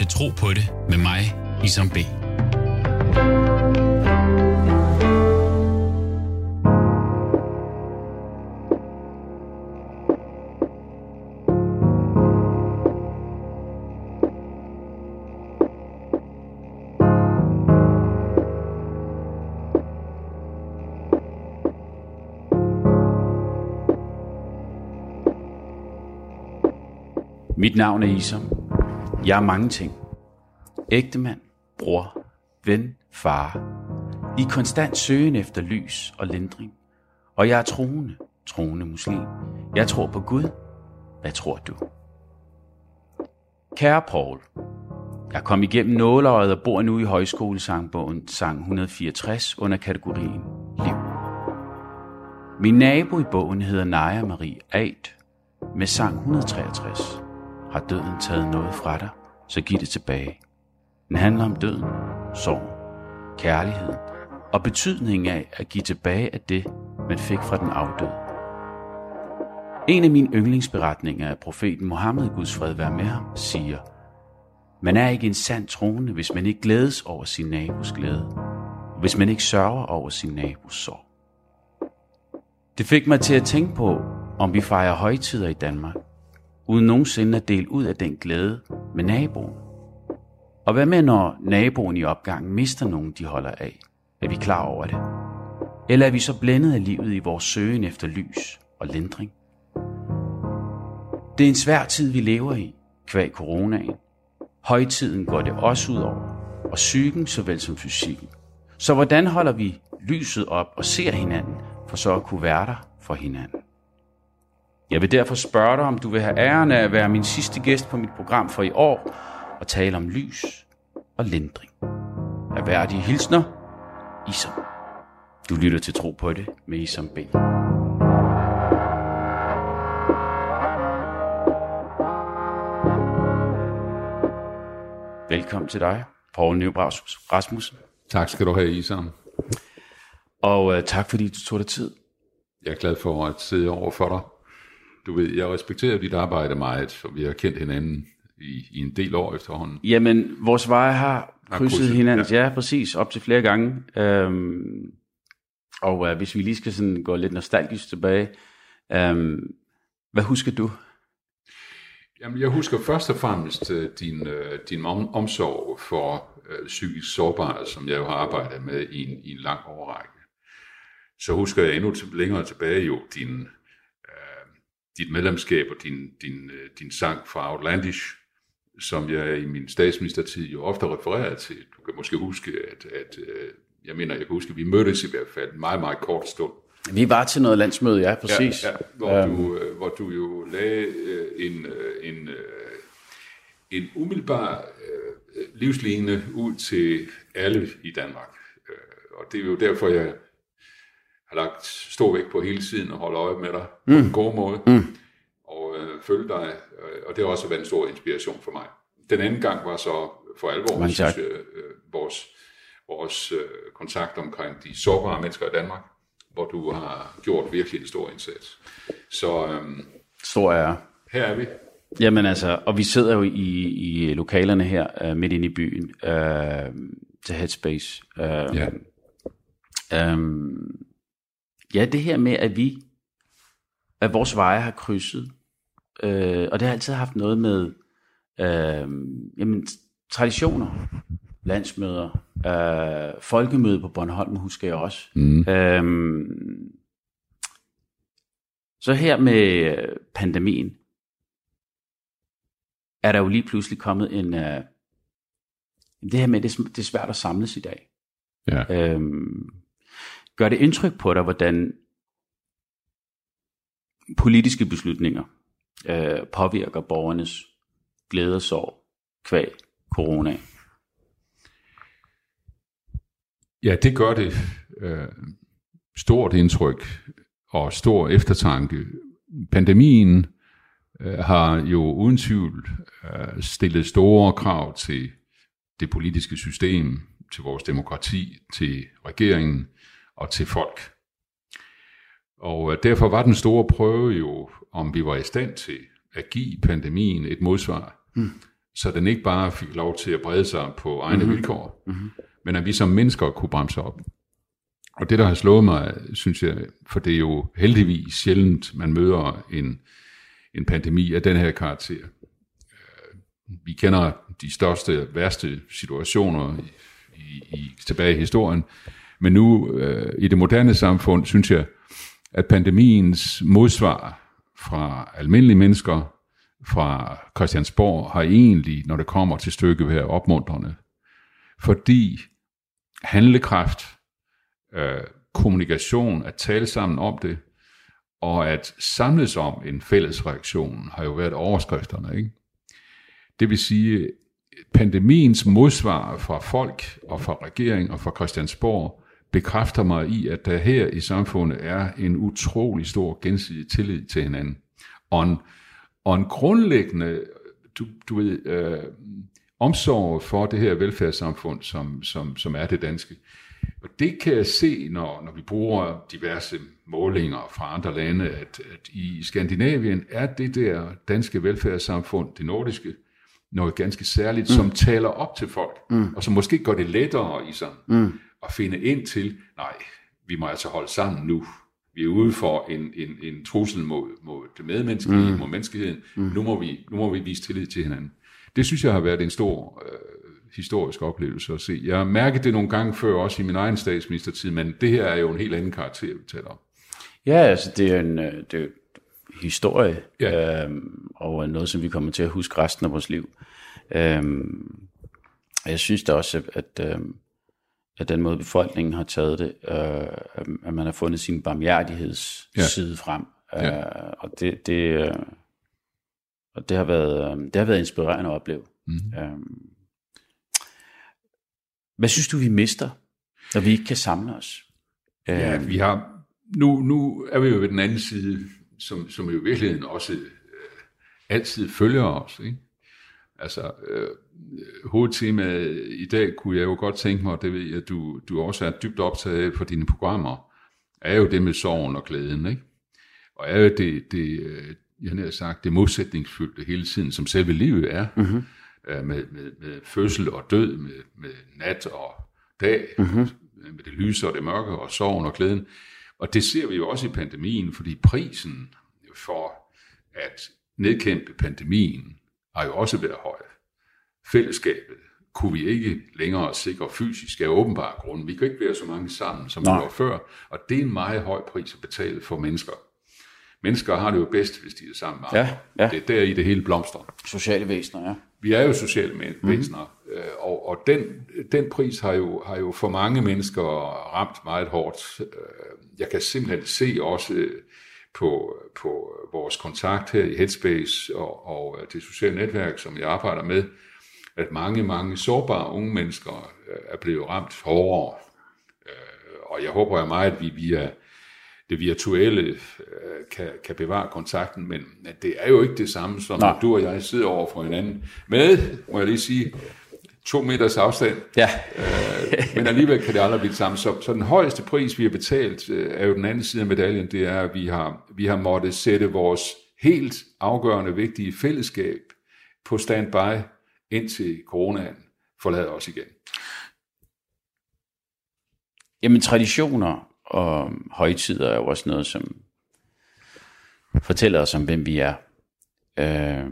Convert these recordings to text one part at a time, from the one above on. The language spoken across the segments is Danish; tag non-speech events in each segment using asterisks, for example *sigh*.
til Tro på det med mig, Isam B. Mit navn er Isam. Jeg er mange ting. Ægtemand, bror, ven, far. I konstant søgen efter lys og lindring. Og jeg er troende, troende muslim. Jeg tror på Gud. Hvad tror du? Kære Paul, jeg kom igennem nåleøjet og bor nu i højskolesangbogen sang 164 under kategorien Liv. Min nabo i bogen hedder Naja Marie Ait med sang 163. Har døden taget noget fra dig, så giv det tilbage. Den handler om døden, sorg, kærligheden og betydningen af at give tilbage af det, man fik fra den afdøde. En af mine yndlingsberetninger af profeten Mohammed, Guds fred være med ham, siger, man er ikke en sand troende, hvis man ikke glædes over sin nabos glæde, og hvis man ikke sørger over sin nabos sorg. Det fik mig til at tænke på, om vi fejrer højtider i Danmark, uden nogensinde at dele ud af den glæde med naboen. Og hvad med, når naboen i opgangen mister nogen, de holder af? Er vi klar over det? Eller er vi så blændet af livet i vores søgen efter lys og lindring? Det er en svær tid, vi lever i, kvæg coronaen. Højtiden går det også ud over, og psyken såvel som fysikken. Så hvordan holder vi lyset op og ser hinanden, for så at kunne være der for hinanden? Jeg vil derfor spørge dig, om du vil have æren af at være min sidste gæst på mit program for i år og tale om lys og lindring. Af værdige hilsner, Isam. Du lytter til Tro på det med Isam B. Velkommen til dig, Poul Nybraus Rasmussen. Tak skal du have, Isam. Og uh, tak fordi du tog dig tid. Jeg er glad for at sidde over for dig. Du ved, jeg respekterer dit arbejde meget, og vi har kendt hinanden i, i en del år efterhånden. Jamen, vores veje har krydset krydset, hinanden, ja. ja. præcis, op til flere gange. Øhm, og øh, hvis vi lige skal sådan gå lidt nostalgisk tilbage, øhm, hvad husker du? Jamen, jeg husker først og fremmest uh, din, uh, din om, omsorg for uh, psykisk sårbare, som jeg jo har arbejdet med i en, i en lang overrække. Så husker jeg endnu til, længere tilbage jo din, dit medlemskab og din, din, uh, din sang fra Outlandish, som jeg i min statsministertid jo ofte refererer til. Du kan måske huske, at, at uh, jeg mener, jeg kan huske, at vi mødtes i hvert fald en meget, meget kort stund. Vi var til noget landsmøde, ja, præcis. Ja, ja, hvor, um, du, øh, hvor du jo lagde øh, en, øh, en, øh, en umiddelbar øh, livsline ud til alle i Danmark. Øh, og det er jo derfor, jeg har lagt stor vægt på hele tiden at holde øje med dig mm. på en god måde. Mm. Og øh, følge dig, øh, og det har også været en stor inspiration for mig. Den anden gang var så for alvor, Mange synes øh, vores, vores øh, kontakt omkring de sårbare mennesker i Danmark hvor du har gjort virkelig en stor indsats. Så øhm, Stor ære. her er vi. Jamen altså, og vi sidder jo i, i lokalerne her, uh, midt inde i byen, uh, til Headspace. Uh, Ja. Um, ja, det her med, at vi, at vores veje har krydset, uh, og det har altid haft noget med uh, jamen, traditioner, landsmøder, uh, folkemøde på Bornholm, husker jeg også. Mm. Um, så her med øh, pandemien, er der jo lige pludselig kommet en... Uh, det her med, det, det er svært at samles i dag. Ja. Øhm, gør det indtryk på dig, hvordan politiske beslutninger øh, påvirker borgernes glæde og sorg kvæg corona? ja, det gør det øh, stort indtryk og stor eftertanke. Pandemien øh, har jo uden tvivl øh, stillet store krav til det politiske system, til vores demokrati, til regeringen og til folk. Og øh, derfor var den store prøve jo, om vi var i stand til at give pandemien et modsvar, mm. så den ikke bare fik lov til at brede sig på egne mm-hmm. vilkår, mm-hmm. men at vi som mennesker kunne bremse op. Og det, der har slået mig, synes jeg, for det er jo heldigvis sjældent, man møder en, en pandemi af den her karakter. Øh, vi kender de største, værste situationer i, i, tilbage i historien, men nu øh, i det moderne samfund, synes jeg, at pandemiens modsvar fra almindelige mennesker, fra Christiansborg, har egentlig, når det kommer til stykket, været opmuntrende. Fordi handlekraft, øh, kommunikation, at tale sammen om det, og at samles om en fælles reaktion, har jo været overskrifterne. Ikke? Det vil sige, pandemiens modsvar fra folk og fra regering og fra Christiansborg bekræfter mig i, at der her i samfundet er en utrolig stor gensidig tillid til hinanden. Og en, og en grundlæggende, du, du ved, øh, omsorg for det her velfærdssamfund, som, som, som er det danske. Og det kan jeg se, når, når vi bruger diverse målinger fra andre lande, at, at i Skandinavien er det der danske velfærdssamfund, det nordiske, noget ganske særligt, mm. som taler op til folk, mm. og som måske gør det lettere i sådan mm. At finde ind til, nej, vi må altså holde sammen nu. Vi er ude for en, en, en trussel mod, mod det medmenneskelige, mm. mod menneskeheden. Mm. Nu, må vi, nu må vi vise tillid til hinanden. Det synes jeg har været en stor øh, historisk oplevelse at se. Jeg har mærket det nogle gange før, også i min egen statsministertid, men det her er jo en helt anden karakter, vi taler om. Ja, altså det er en øh, det er historie, ja. øhm, og noget, som vi kommer til at huske resten af vores liv. Øhm, og jeg synes da også, at, at, øhm, at den måde befolkningen har taget det, øh, at man har fundet sin barmhjertighedsside ja. frem, øh, ja. og det, det, øh, og det har været, øh, det har været inspirerende at opleve. Mm. Øhm, hvad synes du, vi mister, når vi ikke kan samle os? Ja, øhm, vi har, nu, nu er vi jo ved den anden side, som, som jo i virkeligheden også øh, altid følger os. Ikke? Altså, øh, hovedtemaet i dag kunne jeg jo godt tænke mig, det ved jeg, at du, du også er dybt optaget af for dine programmer, er jo det med sorgen og glæden, ikke? Og er jo det, det øh, jeg har sagt, det modsætningsfyldte hele tiden, som selve livet er. Mm-hmm med, med, med fødsel og død, med, med nat og dag, mm-hmm. med det lyse og det mørke og sorgen og glæden. Og det ser vi jo også i pandemien, fordi prisen for at nedkæmpe pandemien har jo også været høj. Fællesskabet kunne vi ikke længere sikre fysisk af åbenbare grunde. Vi kan ikke være så mange sammen, som Nej. vi var før, og det er en meget høj pris at betale for mennesker. Mennesker har det jo bedst, hvis de er sammen med ja, ja. Det er der i det hele blomster. Sociale væsener, ja vi er jo sociale væsener, mm. og, og den, den pris har jo, har jo for mange mennesker ramt meget hårdt. Øh, jeg kan simpelthen se også på, på vores kontakt her i Headspace og, og det sociale netværk, som jeg arbejder med, at mange, mange sårbare unge mennesker er blevet ramt hårdere. Og jeg håber meget, at vi via det virtuelle øh, kan, kan bevare kontakten, men det er jo ikke det samme, som Nej. du og jeg sidder over for hinanden med, må jeg lige sige, to meters afstand. Ja. øh, men alligevel kan det aldrig blive det samme. Så, så den højeste pris, vi har betalt, øh, er jo den anden side af medaljen, det er, at vi har, vi har måttet sætte vores helt afgørende vigtige fællesskab på standby, indtil coronaen forlader os igen. Jamen traditioner og højtider er jo også noget, som fortæller os om, hvem vi er. Øh,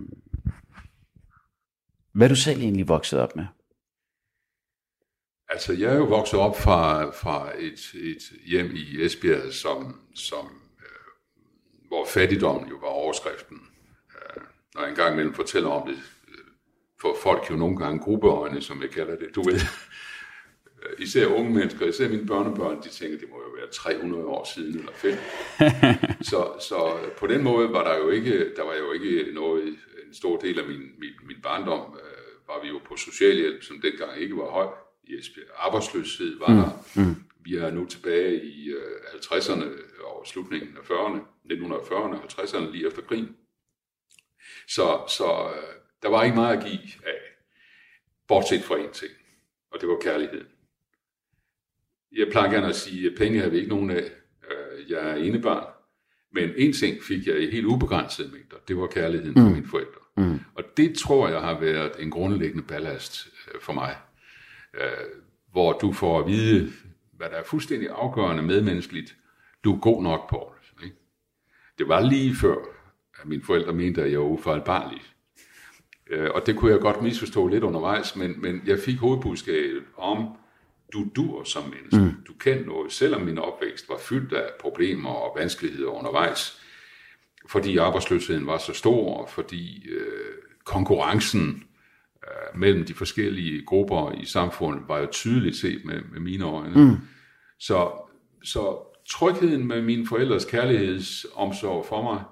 hvad er du selv egentlig vokset op med? Altså, jeg er jo vokset op fra, fra et, et hjem i Esbjerg, som, som, øh, hvor fattigdommen jo var overskriften. Øh, når jeg engang imellem fortæller om det, får folk jo nogle gange gruppeøjne, som jeg kalder det. Du ved, Øh, især unge mennesker, især mine børnebørn, de tænker, det må jo være 300 år siden eller fem. *laughs* så, så på den måde var der jo ikke, der var jo ikke noget, en stor del af min, min, min barndom, øh, var vi jo på socialhjælp, som dengang ikke var høj i Esbjerg. Arbejdsløshed var mm. der. Mm. Vi er nu tilbage i øh, 50'erne og slutningen af 40'erne, 1940'erne og 50'erne lige efter krigen. Så, så øh, der var ikke meget at give af, bortset fra en ting, og det var kærligheden. Jeg plejer gerne at sige, at penge har vi ikke nogen af. Øh, jeg er enebarn. Men en ting fik jeg i helt ubegrænsede mængder. Det var kærligheden mm. for mine forældre. Mm. Og det tror jeg har været en grundlæggende ballast øh, for mig. Øh, hvor du får at vide, hvad der er fuldstændig afgørende medmenneskeligt. Du er god nok på. Ikke? Det var lige før, at mine forældre mente, at jeg var ufejlbarlig. Øh, og det kunne jeg godt misforstå lidt undervejs, men, men jeg fik hovedbudskabet om, du dur som menneske. Mm. Du kan noget, selvom min opvækst var fyldt af problemer og vanskeligheder undervejs, fordi arbejdsløsheden var så stor, fordi øh, konkurrencen øh, mellem de forskellige grupper i samfundet var jo tydeligt set med, med mine øjne. Mm. Så, så trygheden med mine forældres kærlighedsomsorg for mig,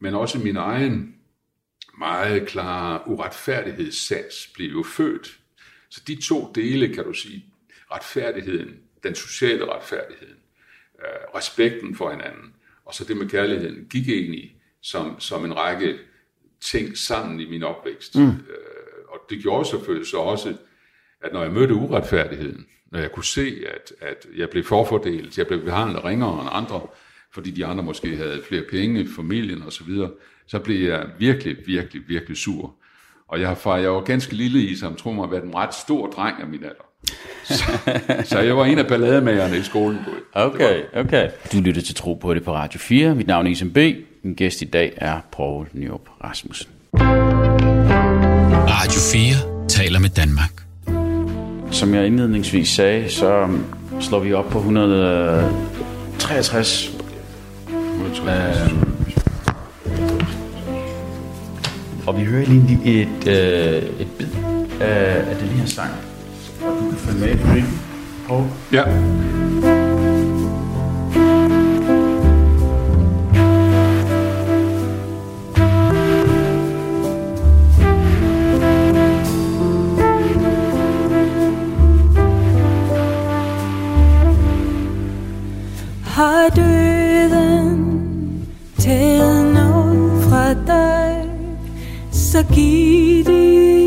men også min egen meget klare uretfærdighedssats blev jo født. Så de to dele, kan du sige, retfærdigheden, den sociale retfærdigheden, øh, respekten for hinanden, og så det med kærligheden, gik egentlig som, som en række ting sammen i min opvækst. Mm. Øh, og det gjorde selvfølgelig så også, at når jeg mødte uretfærdigheden, når jeg kunne se, at, at jeg blev forfordelt, jeg blev behandlet ringere end andre, fordi de andre måske havde flere penge, familien osv., så, videre, så blev jeg virkelig, virkelig, virkelig sur. Og jeg, fra jeg var ganske lille i, som tror mig, været en ret stor dreng af min alder. Så, så jeg var en af ballademagerne i skolen. Okay, okay. Du lytter til Tro på det på Radio 4. Mit navn er Isam B. Min gæst i dag er Paul Nyrup Rasmussen. Radio 4 taler med Danmark. Som jeg indledningsvis sagde, så slår vi op på 163. 163. Øhm, og vi hører lige et, øh, et bid af, af den her sang. Og du kan følge med i Paul. Ja. Har døden så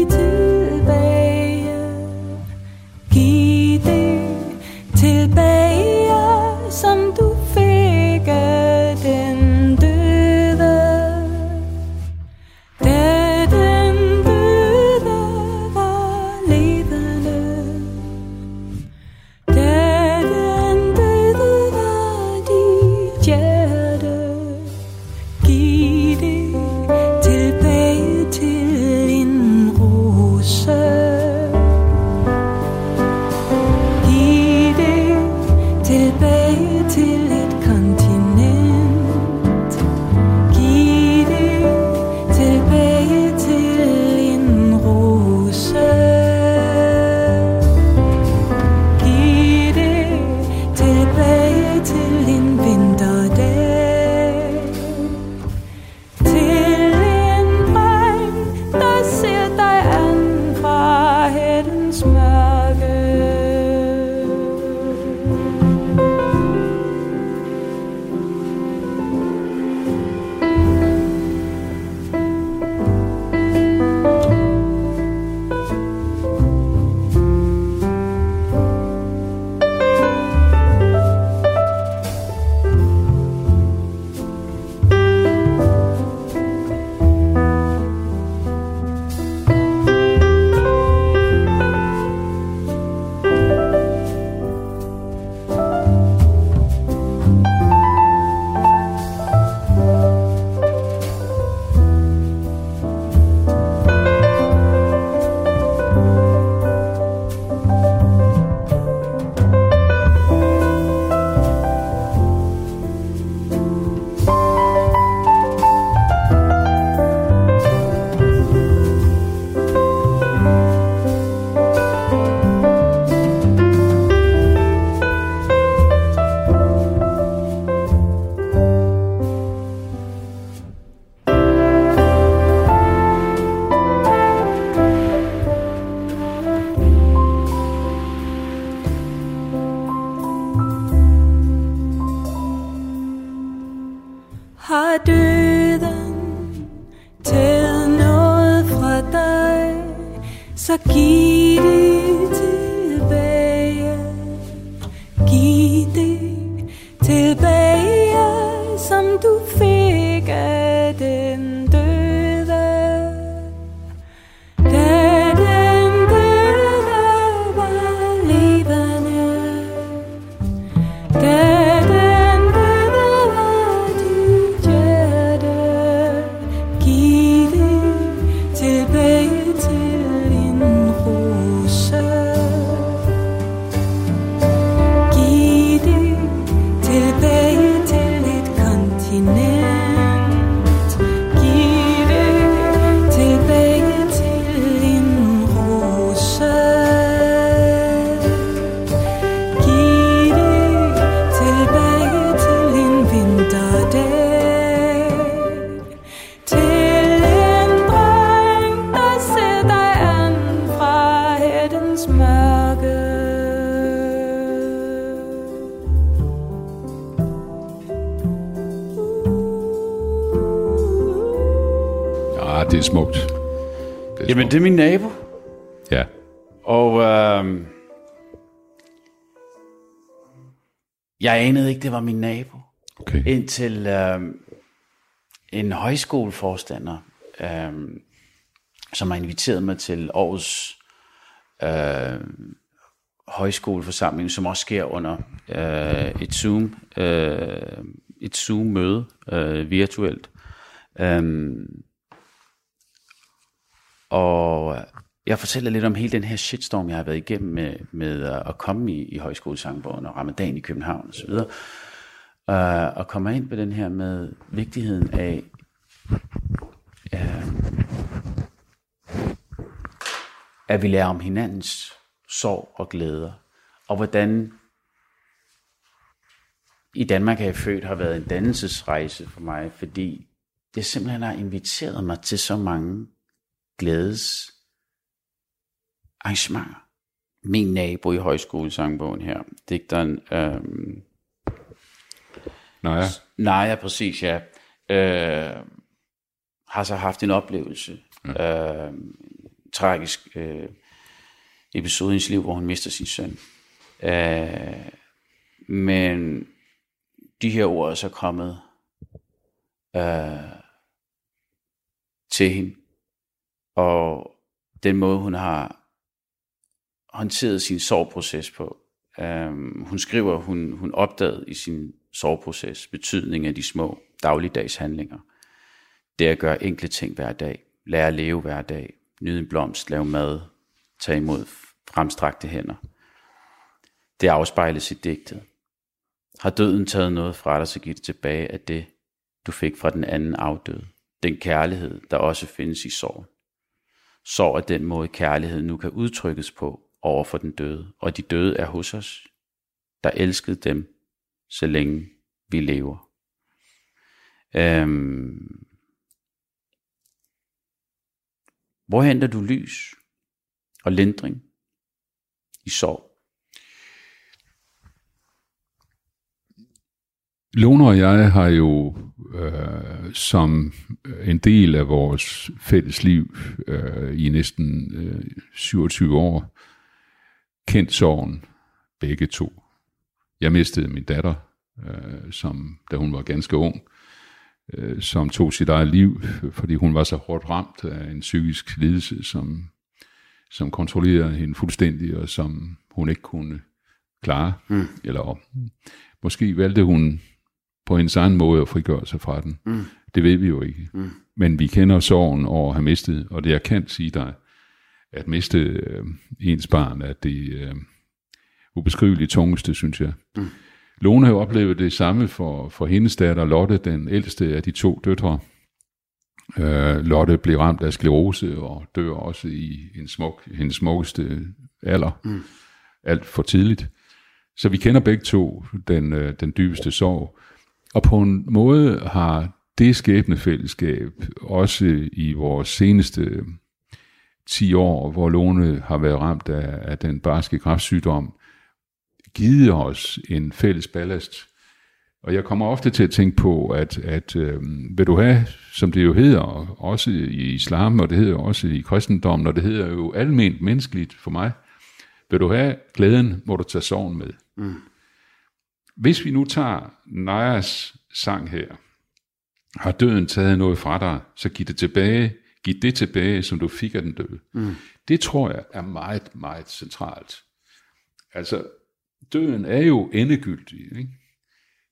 er smukt. Det er Jamen, smukt. det er min nabo. Ja. Og øh, jeg anede ikke, det var min nabo. Okay. Indtil øh, en højskoleforstander, øh, som har inviteret mig til årets øh, højskoleforsamling, som også sker under øh, et Zoom, øh, et Zoom-møde øh, virtuelt. Øhm, og øh, jeg fortæller lidt om hele den her shitstorm, jeg har været igennem med, med øh, at komme i, i højskolesangbogen og ramadan i København osv. Uh, øh, og kommer ind på den her med vigtigheden af uh, at vi lærer om hinandens sorg og glæder. Og hvordan i Danmark er jeg født har været en dannelsesrejse for mig, fordi det simpelthen har inviteret mig til så mange glædes arrangementer. Min nabo i højskolesangbogen her, digteren øhm, Nå ja. Nej, ja, præcis, ja. Øh, har så haft en oplevelse, ja. øh, tragisk øh, episode i hendes liv, hvor hun mister sin søn. Øh, men de her ord er så kommet øh, til hende, og den måde, hun har håndteret sin sorgproces på. Øhm, hun skriver, hun, hun opdagede i sin sorgproces betydningen af de små dagligdags handlinger. Det at gøre enkle ting hver dag, lære at leve hver dag, nyde en blomst, lave mad, tage imod fremstrakte hænder. Det afspejles i digtet. Har døden taget noget fra dig, så giv det tilbage af det, du fik fra den anden afdøde. Den kærlighed, der også findes i sorg. Sorg er den måde, kærlighed nu kan udtrykkes på over for den døde, og de døde er hos os, der elskede dem, så længe vi lever. Øhm, hvor henter du lys og lindring i sorg? Lone og jeg har jo øh, som en del af vores fælles liv øh, i næsten øh, 27 år kendt sorgen begge to. Jeg mistede min datter, øh, som, da hun var ganske ung, øh, som tog sit eget liv, fordi hun var så hårdt ramt af en psykisk lidelse, som, som kontrollerede hende fuldstændig, og som hun ikke kunne klare. Mm. Eller måske valgte hun på hendes egen måde at frigøre sig fra den. Mm. Det ved vi jo ikke. Mm. Men vi kender sorgen over at have mistet, og det jeg kan sige dig, at miste øh, ens barn er det øh, ubeskriveligt tungeste, synes jeg. Mm. Lone har jo oplevet det samme for, for hendes datter Lotte, den ældste af de to døtre. Øh, Lotte blev ramt af sklerose og dør også i en smuk, hendes smukkeste alder. Mm. Alt for tidligt. Så vi kender begge to den, øh, den dybeste sorg. Og på en måde har det skæbnefællesskab også i vores seneste øh, 10 år, hvor Lone har været ramt af, af den barske kræftsygdom, givet os en fælles ballast. Og jeg kommer ofte til at tænke på, at, at øh, vil du have, som det jo hedder, også i islam, og det hedder også i kristendommen, og det hedder jo alment menneskeligt for mig, vil du have glæden, må du tage sorgen med. Mm. Hvis vi nu tager Najas sang her, har døden taget noget fra dig, så giv det tilbage, giv det tilbage, som du fik af den døde. Mm. Det tror jeg er meget, meget centralt. Altså, døden er jo endegyldig. Ikke?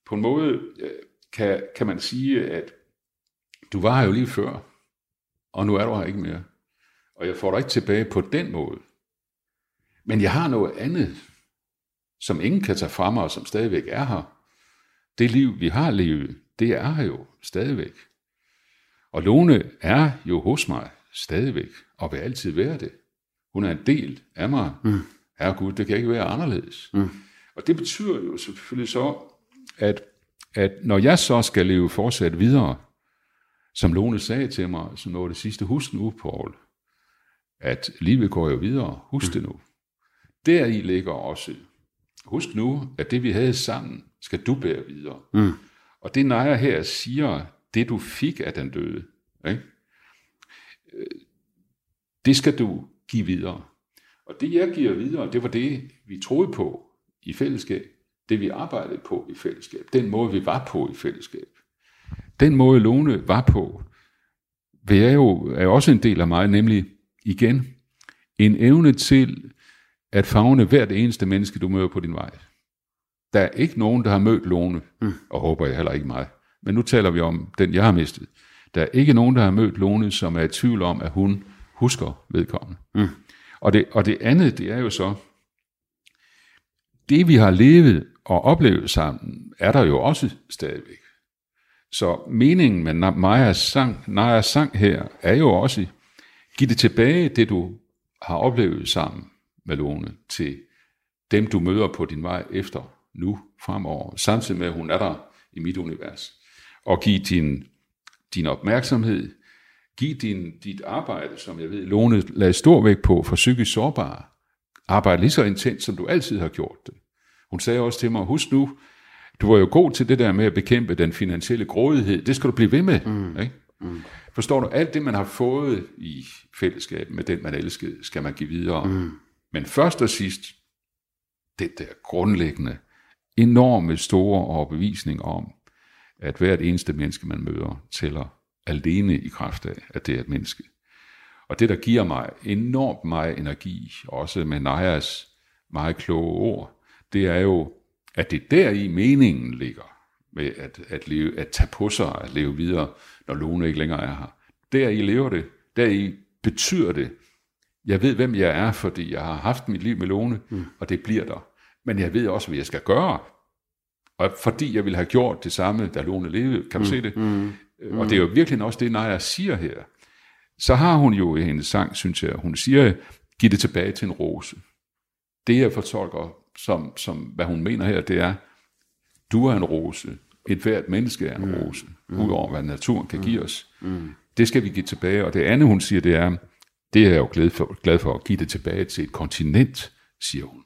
På en måde øh, kan, kan man sige, at du var her jo lige før, og nu er du her ikke mere. Og jeg får dig ikke tilbage på den måde. Men jeg har noget andet, som ingen kan tage fra mig, og som stadigvæk er her. Det liv, vi har levet, det er her jo stadigvæk. Og Lone er jo hos mig stadigvæk, og vil altid være det. Hun er en del af mig. Mm. Herregud, det kan ikke være anderledes. Mm. Og det betyder jo selvfølgelig så, at, at når jeg så skal leve fortsat videre, som Lone sagde til mig, så noget det sidste, husk nu, Paul, at livet går jo videre. Husk mm. det nu. Deri ligger også, husk nu, at det vi havde sammen, skal du bære videre. Mm. Og det Naja her siger, det du fik af den døde, ikke? det skal du give videre. Og det, jeg giver videre, det var det, vi troede på i fællesskab. Det, vi arbejdede på i fællesskab. Den måde, vi var på i fællesskab. Den måde, Lone var på, vil jeg jo, er jo også en del af mig, nemlig igen, en evne til at fagne hvert eneste menneske, du møder på din vej. Der er ikke nogen, der har mødt Lone, mm. og håber jeg heller ikke mig. Men nu taler vi om den, jeg har mistet. Der er ikke nogen, der har mødt Lone, som er i tvivl om, at hun husker vedkommende. Mm. Og, det, og det andet, det er jo så, det vi har levet og oplevet sammen, er der jo også stadigvæk. Så meningen med Majas sang, Najas sang her, er jo også, giv det tilbage, det du har oplevet sammen med Lone, til dem, du møder på din vej efter nu, fremover, samtidig med, at hun er der i mit univers. Og giv din, din opmærksomhed, giv din, dit arbejde, som jeg ved, Lone lagde stor vægt på for psykisk sårbare, arbejde lige så intens, som du altid har gjort det. Hun sagde også til mig, husk nu, du var jo god til det der med at bekæmpe den finansielle grådighed. Det skal du blive ved med. Mm. Ikke? Mm. Forstår du, alt det man har fået i fællesskab med den man elskede, skal man give videre. Mm. Men først og sidst, det der grundlæggende, enorme store overbevisning om, at hvert eneste menneske, man møder, tæller alene i kraft af, at det er et menneske. Og det, der giver mig enormt meget energi, også med Najas meget kloge ord, det er jo, at det der i meningen ligger, med at, at, leve, at tage på sig, at leve videre, når Lone ikke længere er her. Der i lever det, der i betyder det, jeg ved, hvem jeg er, fordi jeg har haft mit liv med Lone, mm. og det bliver der. Men jeg ved også, hvad jeg skal gøre. Og fordi jeg ville have gjort det samme, da Lone levede, kan du mm. se det? Mm. Mm. Og det er jo virkelig også det, Naja siger her. Så har hun jo i hendes sang, synes jeg, hun siger, giv det tilbage til en rose. Det jeg fortolker, som, som hvad hun mener her, det er, du er en rose. Et hvert menneske er en mm. rose. Mm. Udover hvad naturen kan mm. give os. Mm. Det skal vi give tilbage. Og det andet, hun siger, det er, det er jeg jo glad for, glad for at give det tilbage til et kontinent, siger hun.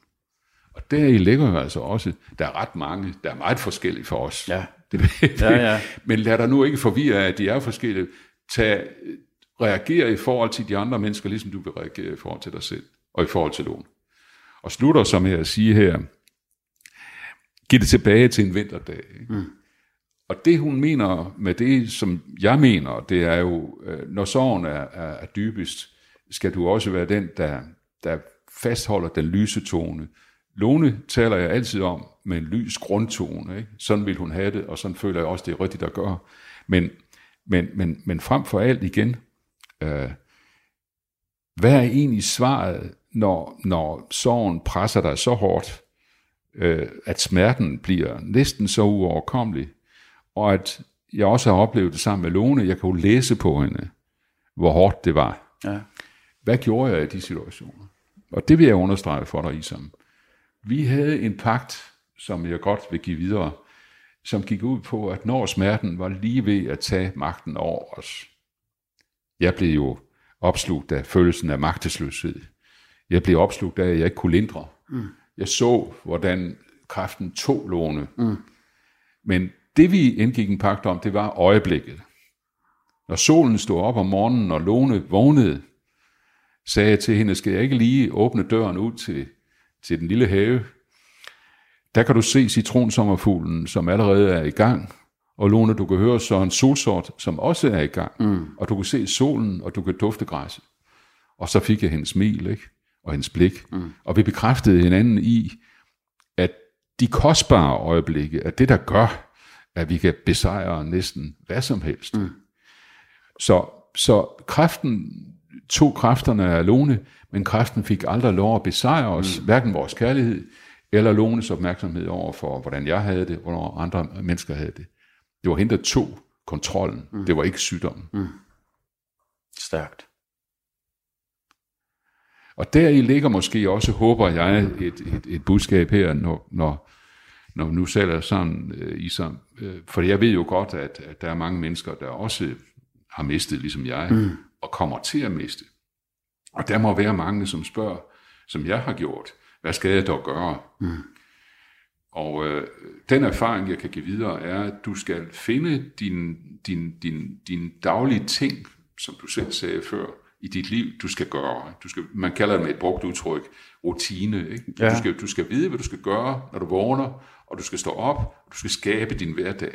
Og der i ligger jo altså også, der er ret mange, der er meget forskellige for os. Ja. *laughs* Det, det, ja, ja. Men lad dig nu ikke forvirre at de er forskellige. Tag, reagere i forhold til de andre mennesker, ligesom du vil reagere i forhold til dig selv, og i forhold til nogen. Og slutter så med at sige her, giv det tilbage til en vinterdag. Mm. Og det hun mener med det, som jeg mener, det er jo, øh, når sorgen er, er, er dybest, skal du også være den, der, der fastholder den lyse tone. Lone taler jeg altid om med en lys grundtone. Ikke? Sådan vil hun have det, og sådan føler jeg også, det er rigtigt at gøre. Men, men, men, men frem for alt igen, øh, hvad er egentlig svaret, når, når sorgen presser dig så hårdt, øh, at smerten bliver næsten så uoverkommelig, og at jeg også har oplevet det sammen med Lone, jeg kan jo læse på hende, hvor hårdt det var. Ja. Hvad gjorde jeg i de situationer? Og det vil jeg understrege for dig, Isam. Vi havde en pagt, som jeg godt vil give videre, som gik ud på, at når smerten var lige ved at tage magten over os, jeg blev jo opslugt af følelsen af magtesløshed. Jeg blev opslugt af, at jeg ikke kunne lindre. Mm. Jeg så, hvordan kraften tog låne. Mm. Men det vi indgik en pagt om, det var øjeblikket. Når solen stod op om morgenen, og Lone vågnede, sagde jeg til hende, skal jeg ikke lige åbne døren ud til, til den lille have? Der kan du se citronsommerfuglen, som allerede er i gang. Og Lone, du kan høre så en solsort, som også er i gang. Mm. Og du kan se solen, og du kan dufte græsset. Og så fik jeg hendes smil, ikke? og hendes blik. Mm. Og vi bekræftede hinanden i, at de kostbare øjeblikke er det, der gør, at vi kan besejre næsten hvad som helst. Mm. Så, så kræften tog kræfterne af Lone, men kræften fik aldrig lov at besejre os, mm. hverken vores kærlighed, eller Lones opmærksomhed over for, hvordan jeg havde det, hvordan andre mennesker havde det. Det var hende, der tog kontrollen. Mm. Det var ikke sygdommen. Mm. Stærkt. Og der i ligger måske også, håber jeg, et, et, et budskab her, når, når, når nu selv er sådan øh, i som, øh, for jeg ved jo godt, at, at der er mange mennesker, der også har mistet, ligesom jeg, mm. Og kommer til at miste. Og der må være mange, som spørger, som jeg har gjort, hvad skal jeg dog gøre? Mm. Og øh, den erfaring, jeg kan give videre, er, at du skal finde din, din, din, din daglige ting, som du selv sagde før, i dit liv, du skal gøre. Du skal, man kalder det med et brugt udtryk, rutine. Ikke? Ja. Du, skal, du skal vide, hvad du skal gøre, når du vågner, og du skal stå op, og du skal skabe din hverdag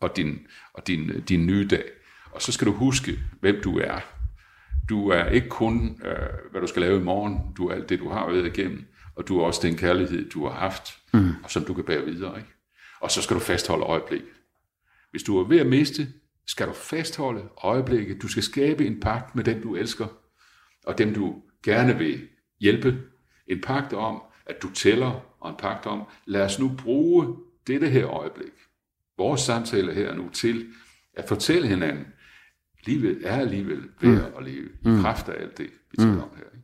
og din, og din, din nye dag. Og så skal du huske, hvem du er. Du er ikke kun, øh, hvad du skal lave i morgen, du er alt det, du har været igennem, og du er også den kærlighed, du har haft, mm. og som du kan bære videre. Ikke? Og så skal du fastholde øjeblikket. Hvis du er ved at miste, skal du fastholde øjeblikket. Du skal skabe en pagt med den, du elsker, og dem, du gerne vil hjælpe. En pagt om, at du tæller, og en pagt om, lad os nu bruge dette her øjeblik, vores samtale her nu, til at fortælle hinanden, livet er alligevel værd at leve, i kraft af alt det, vi taler om her. Ikke?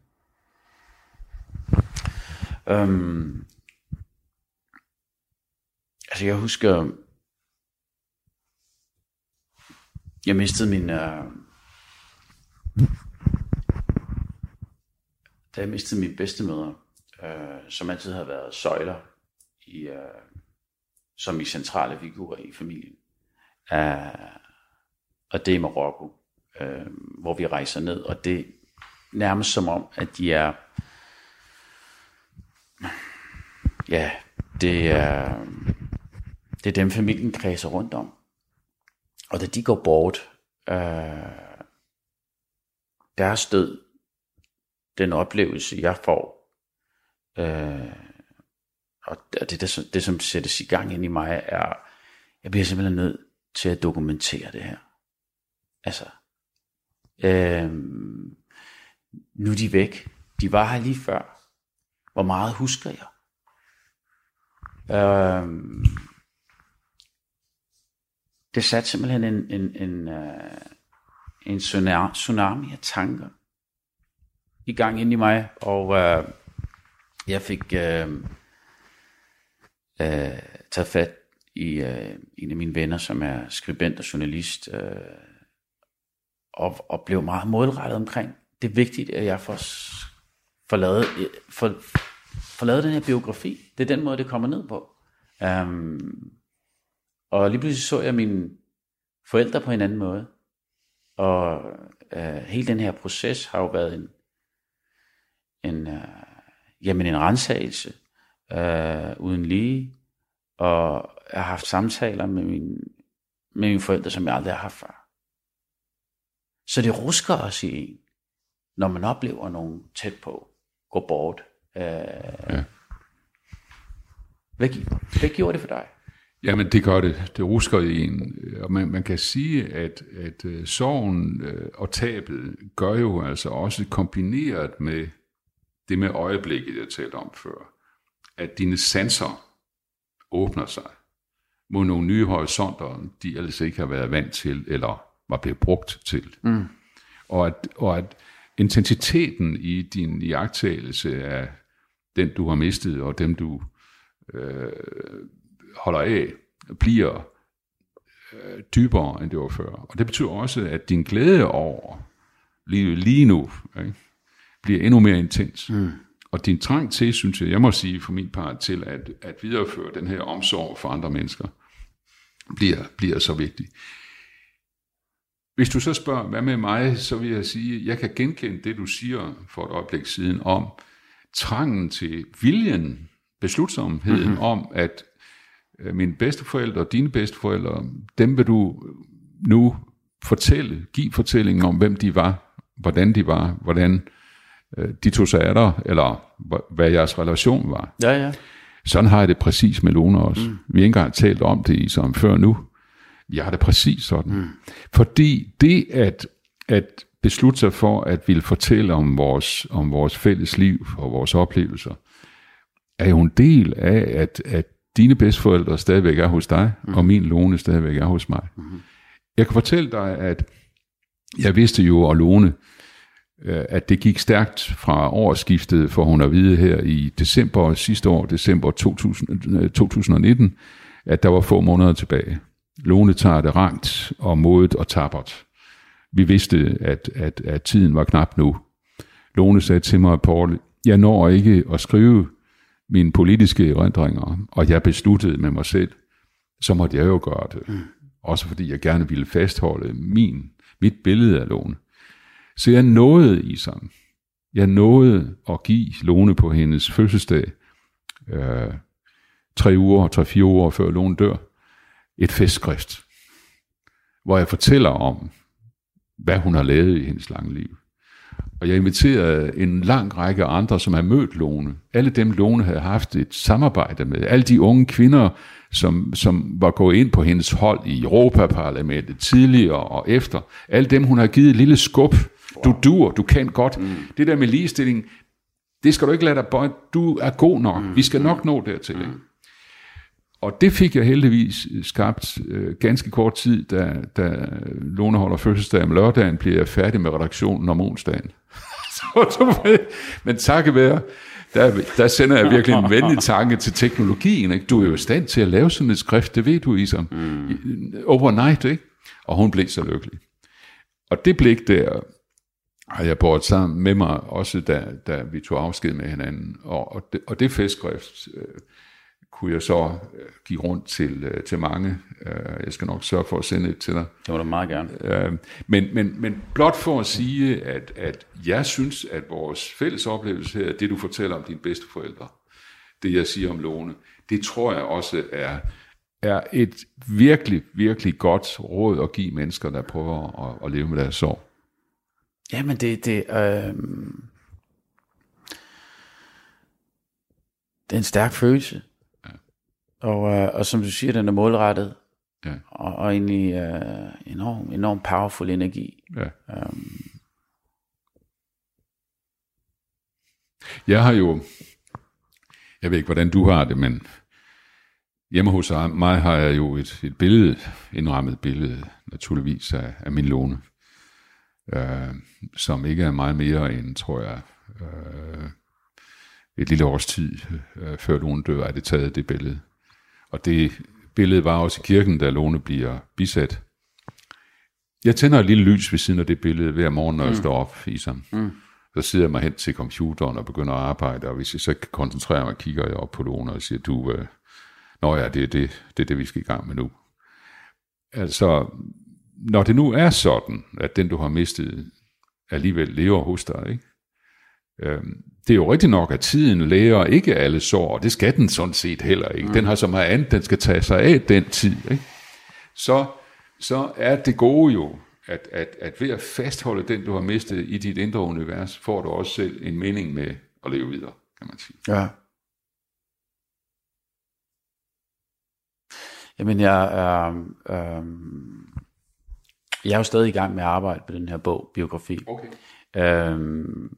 Øhm, altså jeg husker, jeg mistede min, øh, da jeg mistede min bedstemødre, øh, som altid har været søjler i, øh, som i centrale figurer i familien. Øh, og det er Marokko, øh, hvor vi rejser ned, og det er nærmest som om, at de er, ja, det er, det er dem familien kredser rundt om. Og da de går bort, øh, deres død, den oplevelse, jeg får, øh, og det, det, det, som sættes i gang ind i mig, er, jeg bliver simpelthen nødt til at dokumentere det her. Altså, øh, nu er de væk. De var her lige før. Hvor meget husker jeg? Øh, det satte simpelthen en, en, en, uh, en tsunami, af tanker i gang ind i mig, og øh, jeg fik øh, øh, taget fat i øh, en af mine venner, som er skribent og journalist, øh, og, og blev meget målrettet omkring. Det er vigtigt, at jeg får, får, lavet, øh, får, får lavet den her biografi. Det er den måde, det kommer ned på. Um, og lige pludselig så jeg mine forældre på en anden måde. Og øh, hele den her proces har jo været en, en, øh, jamen en rensagelse øh, uden lige. Og jeg har haft samtaler med, min, med mine forældre, som jeg aldrig har haft før. Så det rusker os i en, når man oplever nogen tæt på gå bort. Øh, ja. hvad, hvad gjorde det for dig? Jamen, det gør det. Det rusker i en. Og man, man kan sige, at, at øh, sorgen øh, og tabet gør jo altså også kombineret med det med øjeblikket, jeg talte om før, at dine sanser åbner sig mod nogle nye horisonter, de ellers ikke har været vant til, eller var blevet brugt til. Mm. Og, at, og at intensiteten i din iagtagelse af den, du har mistet, og dem, du øh, holder af, bliver øh, dybere, end det var før. Og det betyder også, at din glæde over livet lige nu ikke, bliver endnu mere intens. Mm. Og din trang til, synes jeg, jeg må sige for min part, til at, at videreføre den her omsorg for andre mennesker, bliver, bliver så vigtig. Hvis du så spørger, hvad med mig, så vil jeg sige, jeg kan genkende det, du siger for et øjeblik siden om trangen til viljen, beslutsomheden mm-hmm. om, at øh, mine bedsteforældre og dine bedsteforældre, dem vil du nu fortælle, give fortællingen om, hvem de var, hvordan de var, hvordan øh, de tog sig af dig, eller hva- hvad jeres relation var. Ja, ja. Sådan har jeg det præcis med Lone også. Mm. Vi har ikke engang talt om det i som før nu. Jeg har det præcis sådan. Mm. Fordi det at, at beslutte sig for at ville fortælle om vores, om vores fælles liv og vores oplevelser, er jo en del af, at, at dine bedsteforældre stadigvæk er hos dig, mm. og min Lone stadigvæk er hos mig. Mm. Jeg kan fortælle dig, at jeg vidste jo, og Lone, øh, at det gik stærkt fra årsskiftet, for hun at vide her i december sidste år, december 2000, øh, 2019, at der var få måneder tilbage. Lone tager det rangt og modet og tabert. Vi vidste, at, at, at tiden var knap nu. Lone sagde til mig, Paul, jeg når ikke at skrive mine politiske erindringer, og jeg besluttede med mig selv, så måtte jeg jo gøre det. Mm. Også fordi jeg gerne ville fastholde min, mit billede af Lone. Så jeg nåede i sammen. Jeg nåede at give Lone på hendes fødselsdag, øh, tre uger, tre-fire uger før Lone dør, et festskrift, hvor jeg fortæller om, hvad hun har lavet i hendes lange liv. Og jeg inviterede en lang række andre, som har mødt Lone. Alle dem, Lone havde haft et samarbejde med. Alle de unge kvinder, som, som var gået ind på hendes hold i Europaparlamentet tidligere og efter. Alle dem, hun har givet et lille skub. Du dur, du kan godt. Mm. Det der med ligestilling, det skal du ikke lade dig bøje. Du er god nok. Mm. Vi skal nok nå dertil. Mm. Og det fik jeg heldigvis skabt øh, ganske kort tid, da, da Lone holder fødselsdag om lørdagen, bliver jeg færdig med redaktionen om onsdagen. *laughs* så, så, men takket være, der, der sender jeg virkelig en venlig tanke til teknologien. Ikke? Du er jo i stand til at lave sådan et skrift, det ved du, Isam. Mm. Overnight, ikke? Og hun blev så lykkelig. Og det blik der har jeg båret sammen med mig, også da, da vi tog afsked med hinanden. Og, og, det, og det festskrift øh, kunne jeg så øh, give rundt til, øh, til mange. Øh, jeg skal nok sørge for at sende et til dig. Det var du meget gerne. Men, men, men blot for at sige, at, at jeg synes, at vores fælles oplevelse her, det du fortæller om dine bedste forældre, det jeg siger om Lone, det tror jeg også er, er et virkelig, virkelig godt råd at give mennesker, der prøver at, at leve med deres sorg. Jamen det, det, øh, det er en stærk følelse. Og, øh, og som du siger, den er målrettet. Ja. Og, og egentlig øh, enorm, enorm powerful energi. Ja. Um, jeg har jo, jeg ved ikke, hvordan du har det, men hjemme hos mig har jeg jo et, et billede, indrammet billede, naturligvis af, af min låne øh, som ikke er meget mere end, tror jeg, øh, et lille års tid øh, før Lone dør, er det taget det billede. Og det billede var også i kirken, da Lone bliver bisat. Jeg tænder et lille lys ved siden af det billede hver morgen, når mm. jeg står op i sammen. Mm. Så sidder jeg mig hen til computeren og begynder at arbejde, og hvis jeg så kan koncentrere mig, kigger jeg op på Lone og siger, du, øh, nå ja, det er det, det er det, vi skal i gang med nu. Altså, når det nu er sådan, at den du har mistet alligevel lever hos dig, ikke? Øhm, det er jo rigtigt nok, at tiden læger ikke alle sår, og det skal den sådan set heller ikke. Mm. Den har så meget andet, den skal tage sig af den tid. Ikke? Så, så er det gode jo, at, at, at ved at fastholde den, du har mistet i dit indre univers, får du også selv en mening med at leve videre, kan man sige. Ja. Jamen, jeg er... Øh, øh, jeg er jo stadig i gang med at arbejde på den her bog, biografi. Okay. Øhm,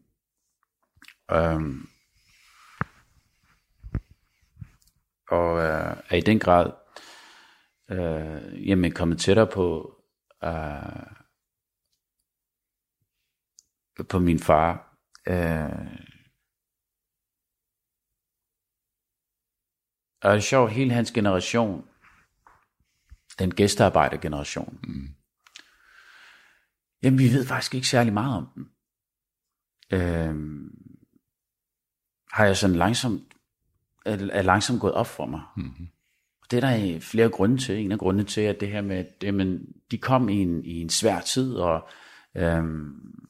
øhm, og øh, er i den grad øh, jamen, kommet tættere på øh, på min far. Øh, og det er sjovt, hele hans generation, den gæstearbejdergeneration, mm. Jamen, vi ved faktisk ikke særlig meget om den. Øhm, har jeg sådan langsomt, er, er langsomt gået op for mig. Mm-hmm. Det er der flere grunde til. En af grundene til, at det her med, at de kom i en, i en svær tid, og øhm,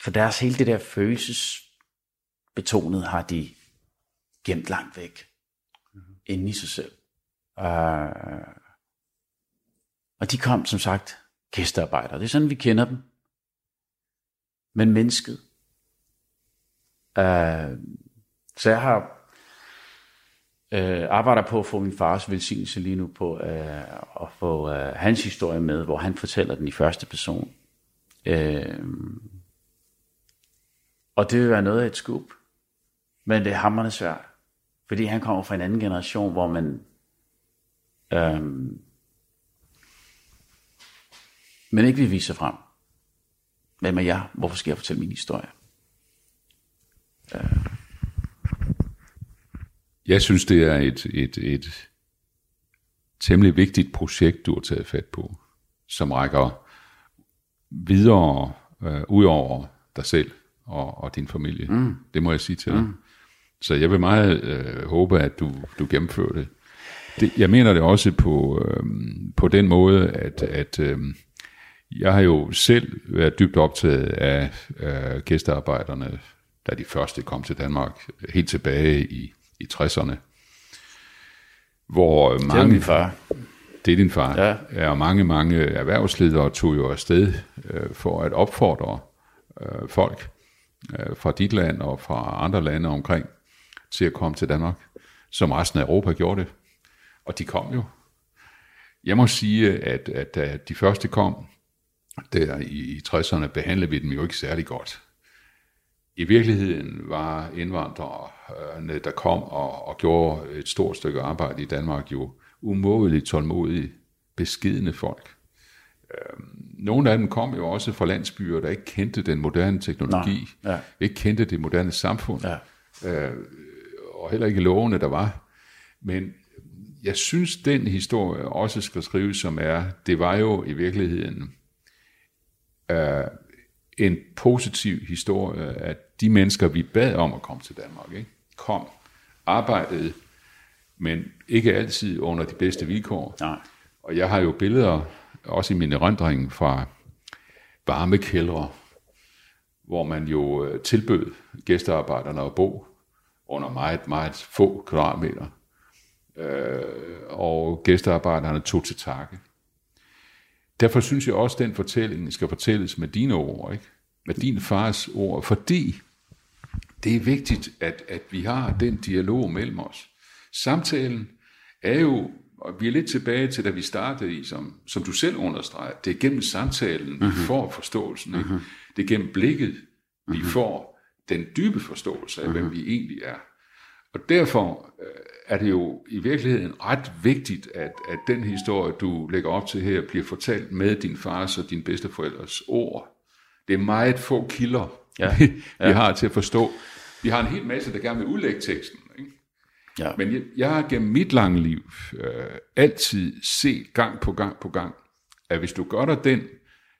for deres hele det der følelsesbetonet har de gemt langt væk. Mm-hmm. Inde i sig selv. Uh, og de kom som sagt gæstearbejdere. Det er sådan, vi kender dem. Men mennesket. Uh, så jeg har uh, arbejder på at få min fars velsignelse lige nu på uh, at få uh, hans historie med, hvor han fortæller den i første person. Uh, og det vil være noget af et skub. Men det er hammerende svært. Fordi han kommer fra en anden generation, hvor man øhm, men ikke vil vise sig frem. Hvem er jeg? Hvorfor skal jeg fortælle min historie? Jeg synes, det er et, et, et temmelig vigtigt projekt, du har taget fat på, som rækker videre øh, ud over dig selv og, og din familie. Mm. Det må jeg sige til dig. Mm. Så jeg vil meget øh, håbe, at du, du gennemfører det. det. Jeg mener det også på, øh, på den måde, at, at øh, Jeg har jo selv været dybt optaget af øh, gæstearbejderne, da de første kom til Danmark, helt tilbage i, i 60'erne. Hvor Det er mange, min far. det er din far. Ja. ja. Og mange, mange erhvervsledere tog jo afsted øh, for at opfordre øh, folk øh, fra dit land og fra andre lande omkring til at komme til Danmark, som resten af Europa gjorde det. Og de kom jo. Jeg må sige, at, at da de første kom, der i, i 60'erne, behandlede vi dem jo ikke særlig godt. I virkeligheden var indvandrerne, der kom og, og gjorde et stort stykke arbejde i Danmark, jo umådeligt tålmodige, beskidende folk. Øhm, Nogle af dem kom jo også fra landsbyer, der ikke kendte den moderne teknologi, Nå, ja. ikke kendte det moderne samfund, Ja. og heller ikke lovene, der var. Men jeg synes, den historie også skal skrives, som er, det var jo i virkeligheden øh, en positiv historie, at de mennesker, vi bad om at komme til Danmark, ikke, kom, arbejdede, men ikke altid under de bedste vilkår. Nej. Og jeg har jo billeder, også i min erindring, fra varme kældre, hvor man jo øh, tilbød gæstearbejderne at bo under meget, meget få kvadratmeter. Øh, og gæstearbejderne tog til takke. Derfor synes jeg også, at den fortælling skal fortælles med dine ord, ikke? med din fars ord, fordi det er vigtigt, at, at vi har den dialog mellem os. Samtalen er jo, og vi er lidt tilbage til, da vi startede i, som, som du selv understreger, det er gennem samtalen, vi får forståelsen. Ikke? Det er gennem blikket, vi får den dybe forståelse af, hvem vi egentlig er. Og derfor øh, er det jo i virkeligheden ret vigtigt, at, at den historie, du lægger op til her, bliver fortalt med din fars og din bedsteforældres ord. Det er meget få kilder, Ja. *laughs* vi, vi har til at forstå. Vi har en hel masse, der gerne vil udlægge teksten. Ikke? Ja. Men jeg, jeg har gennem mit lange liv øh, altid set gang på gang på gang, at hvis du gør dig den,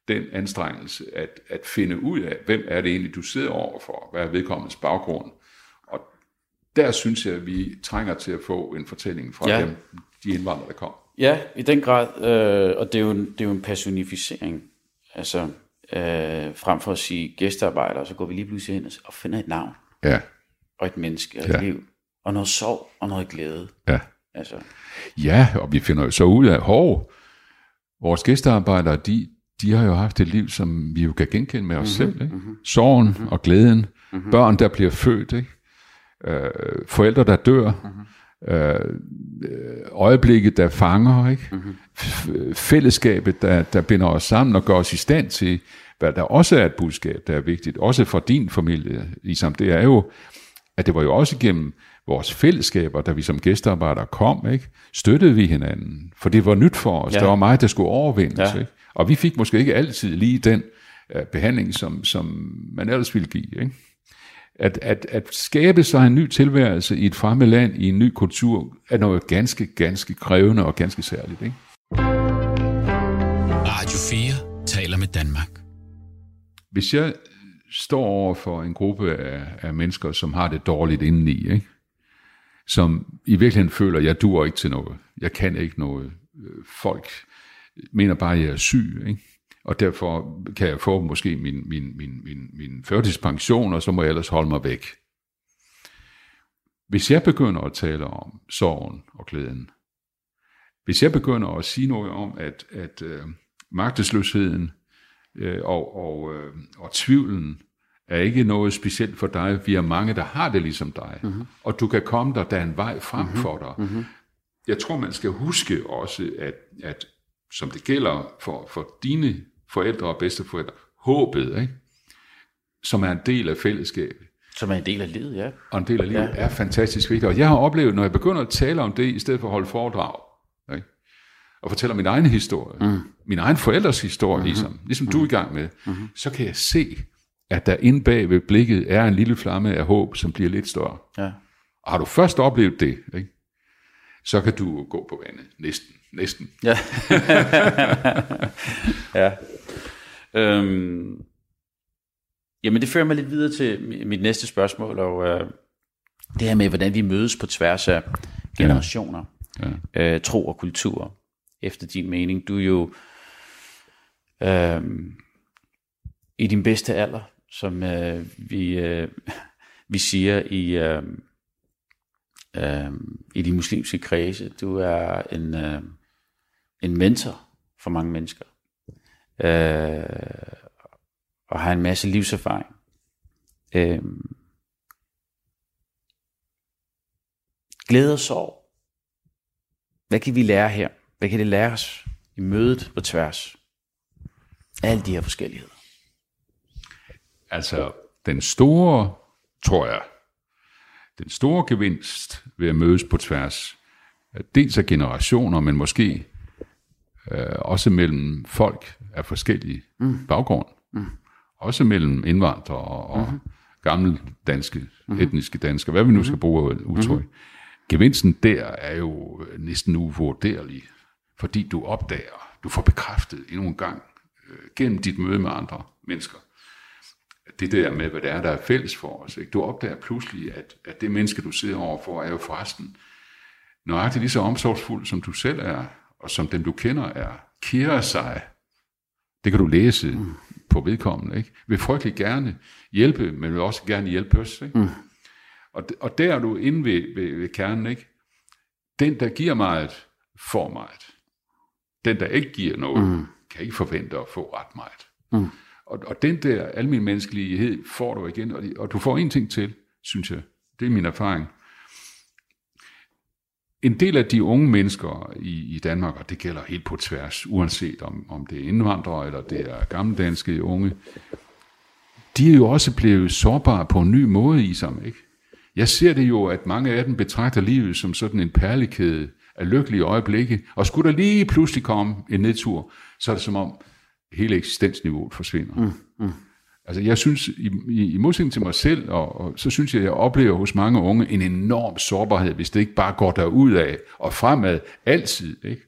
den anstrengelse at, at finde ud af, hvem er det egentlig, du sidder overfor, hvad er vedkommendes baggrund, og der synes jeg, at vi trænger til at få en fortælling fra Ja. ja. dem, de indvandrere, der kom. Ja, i den grad. Øh, og det er, jo det er jo en personificering. Altså, øh, frem for at sige gæstearbejder, så går vi lige pludselig hen og finder et navn, Ja, og et menneske, og et Ja. liv, og noget sorg, og noget glæde. ja. Altså, Ja, og vi finder jo så ud af, hov, vores gæstearbejdere, de, de har jo haft et liv, som vi jo kan genkende med os mm-hmm, selv. Ikke? Mm-hmm. Sorgen mm-hmm. og glæden. Mm-hmm. Børn, der bliver født. Ikke? Øh, forældre, der dør. Mm-hmm. Øh, øjeblikket, der fanger. Ikke? Mm-hmm. Fællesskabet, der, der binder os sammen og gør os i stand til, hvad der også er et budskab, der er vigtigt. Også for din familie, ligesom det er jo, at det var jo også gennem vores fællesskaber, da vi som gæstearbejdere kom, ikke? støttede vi hinanden, for det var nyt for os. Ja. Der var meget, der skulle overvindes. Ja. Ikke? Og vi fik måske ikke altid lige den uh, behandling, som, som man ellers ville give. Ikke? At, at, at skabe sig en ny tilværelse i et fremmed land, i en ny kultur, er noget ganske, ganske krævende og ganske særligt. Ikke? Radio 4 taler med Danmark. Hvis jeg står over for en gruppe af, af mennesker, som har det dårligt indeni, ikke? som i virkeligheden føler, at jeg dur ikke til noget, jeg kan ikke noget, Øh, folk mener bare, at jeg er syg, ikke? Og derfor kan jeg få måske min, min, min, min, min førtidspension, og så må jeg ellers holde mig væk. Hvis jeg begynder at tale om sorgen og glæden, hvis jeg begynder at sige noget om, at, at øh, magtesløsheden øh, og, og, øh, og tvivlen er ikke noget specielt for dig. Vi er mange, der har det ligesom dig. Mm-hmm. Og du kan komme der, der er en vej frem mm-hmm. for dig. Mm-hmm. Jeg tror, man skal huske også, at, at som det gælder for, for dine forældre og bedsteforældre, håbet, ikke? som er en del af fællesskabet, som er en del af livet, ja. og en del af livet, Ja. er fantastisk vigtigt. Og jeg har oplevet, når jeg begynder at tale om det, i stedet for at holde foredrag, ikke? og fortæller min egen historie, mm. min egen forældres historie, mm-hmm. ligesom, ligesom du er i gang med, mm-hmm. så kan jeg se, at der inde bag ved blikket er en lille flamme af håb, som bliver lidt større. ja. Og har du først oplevet det, ikke? så kan du gå på vandet. Næsten. Næsten. Ja. *laughs* ja. Øhm, jamen, det fører mig lidt videre til mi- mit næste spørgsmål, og øh, det her med, hvordan vi mødes på tværs af generationer, ja. øh, tro og kultur, efter din mening. Du er jo øh, i din bedste alder, som øh, vi, øh, *laughs* vi siger i, øh, øh, i de muslimske kredse. Du er en, øh, en mentor for mange mennesker. Øh, og har en masse livserfaring. Øh, glæde og sorg. Hvad kan vi lære her? Hvad kan det lære os i mødet på tværs? Alle de her forskelligheder. Altså, den store, tror jeg, den store gevinst ved at mødes på tværs, dels af generationer, men måske øh, også mellem folk af forskellige mm. baggrund. Mm. Også mellem indvandrere og mm. gamle danske, mm. etniske danskere, hvad vi nu skal bruge af udtryk. Mm. Gevinsten der er jo næsten uvurderlig, fordi du opdager, du får bekræftet endnu en gang øh, gennem dit møde med andre mennesker, det der med, hvad det er, der er fælles for os. Ikke? Du opdager pludselig, at, at det menneske, du sidder overfor, er jo forresten nøjagtigt lige så omsorgsfuld, som du selv er, og som dem, du kender, er. Kærer sig. Det kan du læse mm. på vedkommende. Ikke? Vil frygtelig gerne hjælpe, men vil også gerne hjælpe os. Ikke? Mm. Og, og der er du inde ved, ved, ved kernen. Ikke? Den, der giver meget, får meget. Den, der ikke giver noget, mm. kan ikke forvente at få ret meget. Mm. Og, og den der almindelige menneskelighed får du igen, og, og du får en ting til, synes jeg. Det er min erfaring. En del af de unge mennesker i, i Danmark, og det gælder helt på tværs, uanset om, om det er indvandrere eller det er gammeldanske unge, de er jo også blevet sårbare på en ny måde i sig, ikke? Jeg ser det jo, at mange af dem betragter livet som sådan en perlekæde af lykkelige øjeblikke, og skulle der lige pludselig komme en nedtur, så er det som om, hele eksistensniveauet forsvinder. Mm, mm. Altså jeg synes, i, i, i modsætning til mig selv, og, og så synes jeg, jeg oplever hos mange unge en enorm sårbarhed, hvis det ikke bare går derud af og fremad altid. Ikke?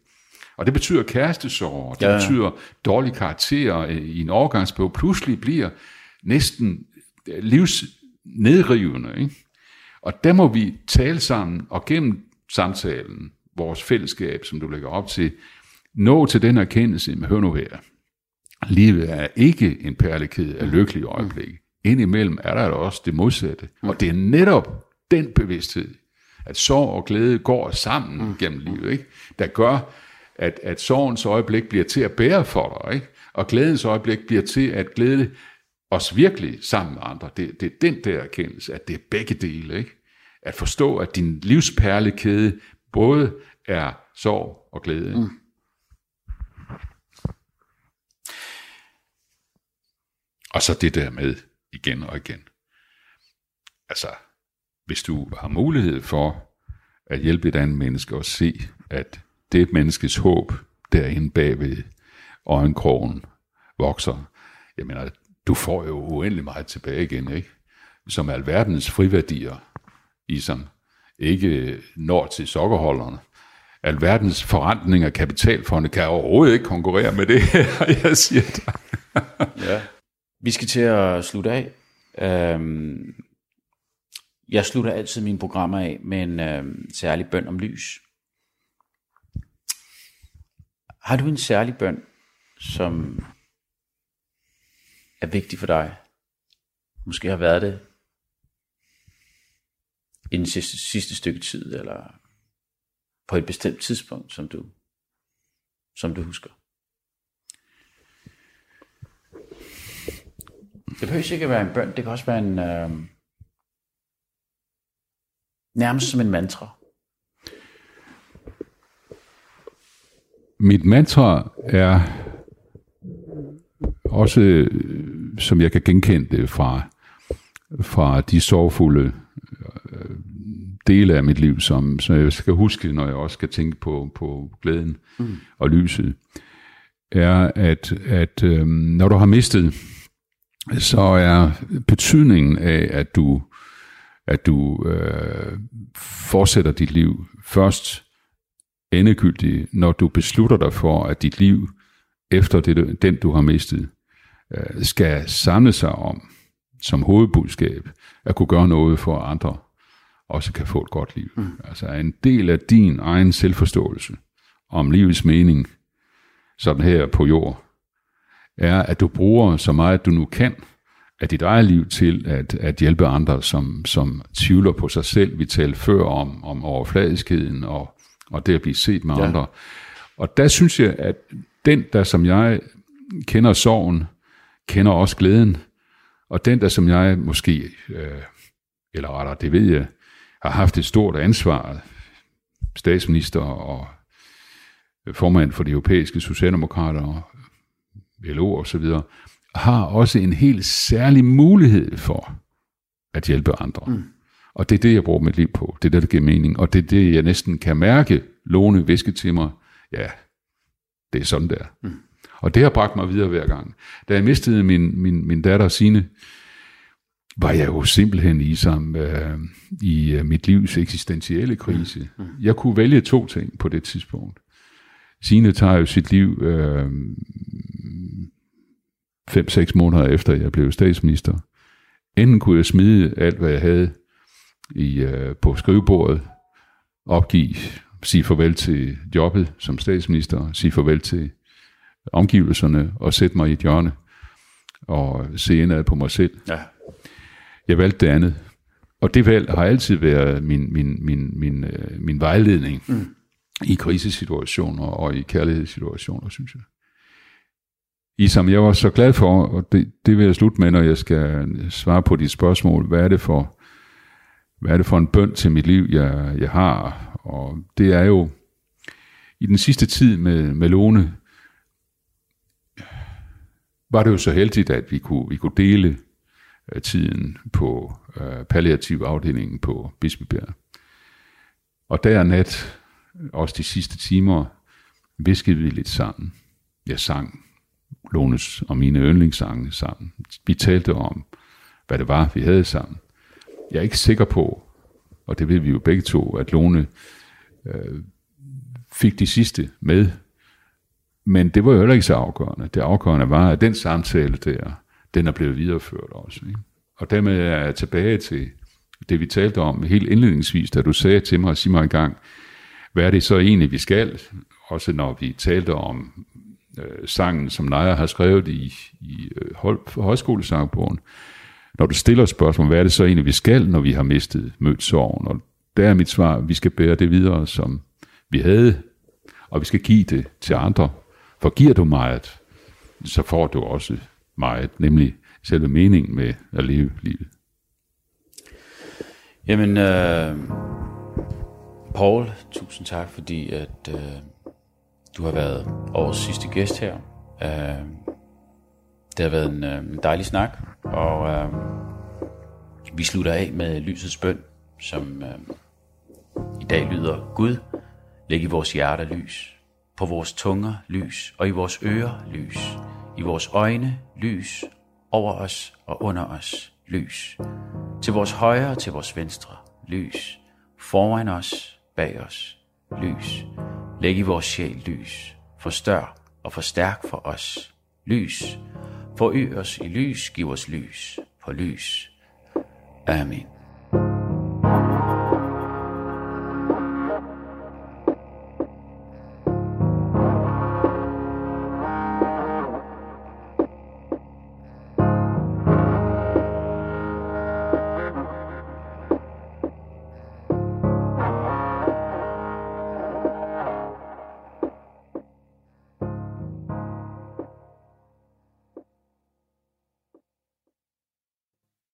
Og det betyder kærestesorg, det ja. betyder dårlige karakterer i en overgangsperiode, pludselig bliver næsten livsnedrivende. Ikke? Og der må vi tale sammen, og gennem samtalen, vores fællesskab, som du lægger op til, nå til den erkendelse, hør nu her, Livet er ikke en perlekæde af lykkelige øjeblikke. Indimellem er der også det modsatte. Og det er netop den bevidsthed, at sorg og glæde går sammen mm. gennem livet, ikke? der gør, at, at sorgens øjeblik bliver til at bære for dig, ikke? og glædens øjeblik bliver til at glæde os virkelig sammen med andre. Det, det er den der erkendelse, at det er begge dele. Ikke? At forstå, at din livsperlekæde både er sorg og glæde. Mm. Og så det der med igen og igen. Altså, hvis du har mulighed for at hjælpe et andet menneske og se, at det menneskes håb derinde bagved øjenkrogen vokser, jeg mener, altså, du får jo uendelig meget tilbage igen, ikke? Som alverdens friværdier i som ikke når til sokkerholderne. Alverdens forretning af kapitalfonde kan overhovedet ikke konkurrere med det her, *laughs* jeg siger dig. ja. Vi skal til at slutte af. Øhm, jeg slutter altid mine programmer af med en øhm, særlig bøn om lys. Har du en særlig bøn, som er vigtig for dig? Måske har været det i den sidste, sidste stykke tid, eller på et bestemt tidspunkt, som du, som du husker? Det behøver ikke at være en bøn, det kan også være en... Øh, nærmest som en mantra. Mit mantra er også, øh, som jeg kan genkende det fra, fra de sorgfulde øh, dele af mit liv, som, som jeg skal huske, når jeg også skal tænke på, på glæden mm. og lyset, er, at, at øh, når du har mistet så er betydningen af, at du, at du øh, fortsætter dit liv først endegyldigt, når du beslutter dig for, at dit liv efter det, den, du har mistet, øh, skal samle sig om som hovedbudskab, at kunne gøre noget for, andre også kan få et godt liv. Mm. Altså en del af din egen selvforståelse om livets mening, sådan her på jord, er, at du bruger så meget, du nu kan af dit eget liv til at, at hjælpe andre, som, som tvivler på sig selv. Vi talte før om, om overfladiskheden og, og det at blive set med ja. andre. Og der synes jeg, at den, der som jeg kender sorgen, kender også glæden. Og den, der som jeg måske, øh, eller rettere, det ved jeg, har haft et stort ansvar, statsminister og formand for de europæiske socialdemokrater og LO og så videre, har også en helt særlig mulighed for at hjælpe andre. Mm. Og det er det, jeg bruger mit liv på. Det er det, der giver mening. Og det er det, jeg næsten kan mærke. Lone viske til mig, ja, det er sådan der. Mm. Og det har bragt mig videre hver gang. Da jeg mistede min, min, min datter Sine, var jeg jo simpelthen i, som, øh, i øh, mit livs eksistentielle krise. Mm. Jeg kunne vælge to ting på det tidspunkt. Sine tager jo sit liv øh, 5-6 måneder efter, jeg blev statsminister. Enten kunne jeg smide alt, hvad jeg havde i, øh, på skrivebordet, opgive, sige farvel til jobbet som statsminister, sige farvel til omgivelserne og sætte mig i et hjørne og se indad på mig selv. Ja. Jeg valgte det andet. Og det valg har altid været min, min, min, min, øh, min vejledning mm. i krisesituationer og i kærlighedssituationer, synes jeg. I som jeg var så glad for, og det, det vil jeg slutte med, når jeg skal svare på dit spørgsmål, hvad er det for, hvad er det for en bønd til mit liv, jeg, jeg har? Og det er jo, i den sidste tid med, med Lone, var det jo så heldigt, at vi kunne, vi kunne dele øh, tiden på øh, palliativ afdelingen på Bispebjerg. Og der nat, også de sidste timer, viskede vi lidt sammen. Jeg sang Lones og mine yndlingssange sammen. Vi talte om, hvad det var, vi havde sammen. Jeg er ikke sikker på, og det ved vi jo begge to, at Lone øh, fik de sidste med. Men det var jo heller ikke så afgørende. Det afgørende var, at den samtale der, den er blevet videreført også. Ikke? Og dermed er jeg tilbage til det, vi talte om helt indledningsvis, da du sagde til mig, sig mig en gang, hvad er det så egentlig, vi skal? Også når vi talte om øh, sangen, som Naja har skrevet i, i øh, højskolesangbogen. Når du stiller spørgsmål, hvad er det så egentlig, vi skal, når vi har mistet mødt sorgen? Og der er mit svar, vi skal bære det videre, som vi havde, og vi skal give det til andre. For giver du meget, så får du også meget, nemlig selve meningen med at leve livet. Jamen, øh, Paul, tusind tak, fordi at øh, du har været årets sidste gæst her. Øh, det har været en, øh, en dejlig snak, og øh, vi slutter af med lysets bøn, som øh, i dag lyder Gud, læg i vores hjerter lys, på vores tunger lys, og i vores ører lys, i vores øjne lys, over os og under os lys, til vores højre og til vores venstre lys, foran os, bag os lys, Læg i vores sjæl lys. Forstør og forstærk for os lys. Forøg os i lys, giv os lys på lys. Amen.